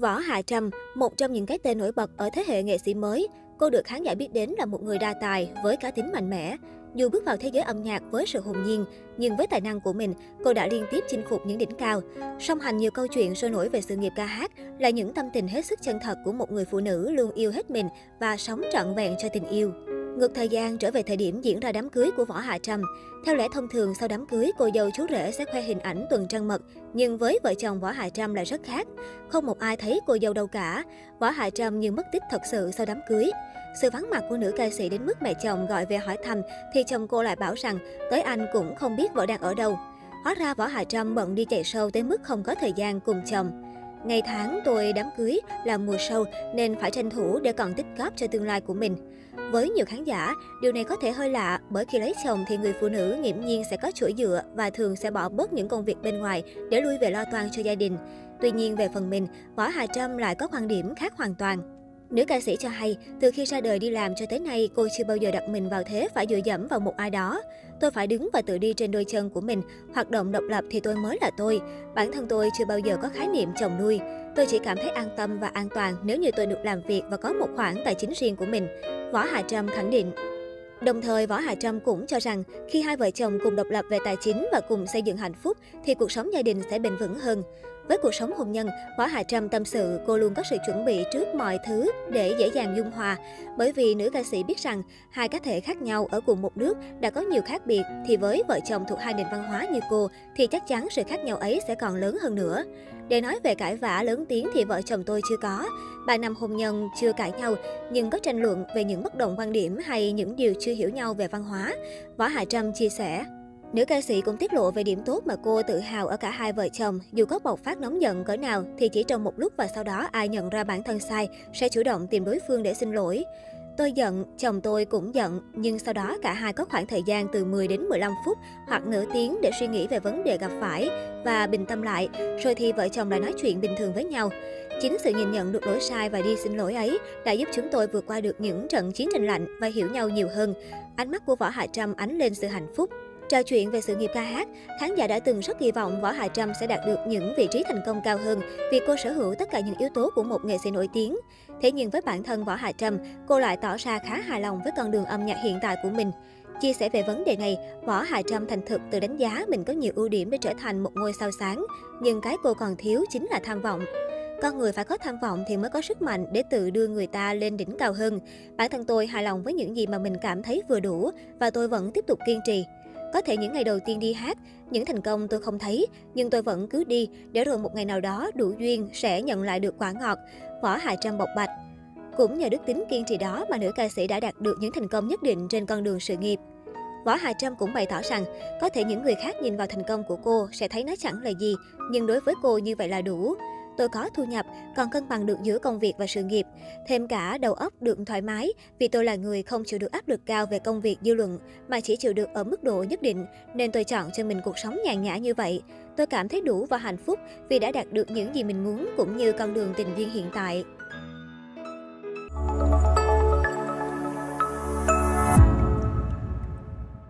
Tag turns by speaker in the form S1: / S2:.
S1: Võ Hạ Trâm, một trong những cái tên nổi bật ở thế hệ nghệ sĩ mới, cô được khán giả biết đến là một người đa tài với cá tính mạnh mẽ. Dù bước vào thế giới âm nhạc với sự hồn nhiên, nhưng với tài năng của mình, cô đã liên tiếp chinh phục những đỉnh cao. Song hành nhiều câu chuyện sôi nổi về sự nghiệp ca hát là những tâm tình hết sức chân thật của một người phụ nữ luôn yêu hết mình và sống trọn vẹn cho tình yêu. Ngược thời gian trở về thời điểm diễn ra đám cưới của Võ Hạ Trâm. Theo lẽ thông thường sau đám cưới, cô dâu chú rể sẽ khoe hình ảnh tuần trăng mật, nhưng với vợ chồng Võ Hạ Trâm lại rất khác. Không một ai thấy cô dâu đâu cả. Võ Hạ Trâm như mất tích thật sự sau đám cưới. Sự vắng mặt của nữ ca sĩ đến mức mẹ chồng gọi về hỏi thăm thì chồng cô lại bảo rằng tới anh cũng không biết vợ đang ở đâu. Hóa ra Võ Hạ Trâm bận đi chạy sâu tới mức không có thời gian cùng chồng. Ngày tháng tôi đám cưới là mùa sâu nên phải tranh thủ để còn tích góp cho tương lai của mình. Với nhiều khán giả, điều này có thể hơi lạ bởi khi lấy chồng thì người phụ nữ nghiễm nhiên sẽ có chuỗi dựa và thường sẽ bỏ bớt những công việc bên ngoài để lui về lo toan cho gia đình. Tuy nhiên về phần mình, Võ Hà Trâm lại có quan điểm khác hoàn toàn. Nữ ca sĩ cho hay, từ khi ra đời đi làm cho tới nay, cô chưa bao giờ đặt mình vào thế phải dựa dẫm vào một ai đó. Tôi phải đứng và tự đi trên đôi chân của mình, hoạt động độc lập thì tôi mới là tôi. Bản thân tôi chưa bao giờ có khái niệm chồng nuôi. Tôi chỉ cảm thấy an tâm và an toàn nếu như tôi được làm việc và có một khoản tài chính riêng của mình. Võ Hà Trâm khẳng định. Đồng thời, Võ Hà Trâm cũng cho rằng khi hai vợ chồng cùng độc lập về tài chính và cùng xây dựng hạnh phúc thì cuộc sống gia đình sẽ bền vững hơn. Với cuộc sống hôn nhân, Võ Hà Trâm tâm sự cô luôn có sự chuẩn bị trước mọi thứ để dễ dàng dung hòa. Bởi vì nữ ca sĩ biết rằng hai cá thể khác nhau ở cùng một nước đã có nhiều khác biệt thì với vợ chồng thuộc hai nền văn hóa như cô thì chắc chắn sự khác nhau ấy sẽ còn lớn hơn nữa. Để nói về cãi vã lớn tiếng thì vợ chồng tôi chưa có. Ba năm hôn nhân chưa cãi nhau, nhưng có tranh luận về những bất đồng quan điểm hay những điều chưa hiểu nhau về văn hóa. Võ Hà Trâm chia sẻ. Nữ ca sĩ cũng tiết lộ về điểm tốt mà cô tự hào ở cả hai vợ chồng. Dù có bộc phát nóng giận cỡ nào thì chỉ trong một lúc và sau đó ai nhận ra bản thân sai sẽ chủ động tìm đối phương để xin lỗi. Tôi giận, chồng tôi cũng giận, nhưng sau đó cả hai có khoảng thời gian từ 10 đến 15 phút hoặc nửa tiếng để suy nghĩ về vấn đề gặp phải và bình tâm lại, rồi thì vợ chồng lại nói chuyện bình thường với nhau. Chính sự nhìn nhận được lỗi sai và đi xin lỗi ấy đã giúp chúng tôi vượt qua được những trận chiến tranh lạnh và hiểu nhau nhiều hơn. Ánh mắt của Võ Hạ Trâm ánh lên sự hạnh phúc. Trò chuyện về sự nghiệp ca hát, khán giả đã từng rất kỳ vọng Võ Hà Trâm sẽ đạt được những vị trí thành công cao hơn vì cô sở hữu tất cả những yếu tố của một nghệ sĩ nổi tiếng. Thế nhưng với bản thân Võ Hà Trâm, cô lại tỏ ra khá hài lòng với con đường âm nhạc hiện tại của mình. Chia sẻ về vấn đề này, Võ Hà Trâm thành thực tự đánh giá mình có nhiều ưu điểm để trở thành một ngôi sao sáng, nhưng cái cô còn thiếu chính là tham vọng. Con người phải có tham vọng thì mới có sức mạnh để tự đưa người ta lên đỉnh cao hơn. Bản thân tôi hài lòng với những gì mà mình cảm thấy vừa đủ và tôi vẫn tiếp tục kiên trì. Có thể những ngày đầu tiên đi hát, những thành công tôi không thấy, nhưng tôi vẫn cứ đi, để rồi một ngày nào đó đủ duyên sẽ nhận lại được quả ngọt. Võ Hà Trâm bộc bạch. Cũng nhờ đức tính kiên trì đó mà nữ ca sĩ đã đạt được những thành công nhất định trên con đường sự nghiệp. Võ Hà Trâm cũng bày tỏ rằng, có thể những người khác nhìn vào thành công của cô sẽ thấy nó chẳng là gì, nhưng đối với cô như vậy là đủ tôi có thu nhập, còn cân bằng được giữa công việc và sự nghiệp. Thêm cả đầu óc được thoải mái, vì tôi là người không chịu được áp lực cao về công việc dư luận, mà chỉ chịu được ở mức độ nhất định, nên tôi chọn cho mình cuộc sống nhàn nhã như vậy. Tôi cảm thấy đủ và hạnh phúc vì đã đạt được những gì mình muốn cũng như con đường tình duyên hiện tại.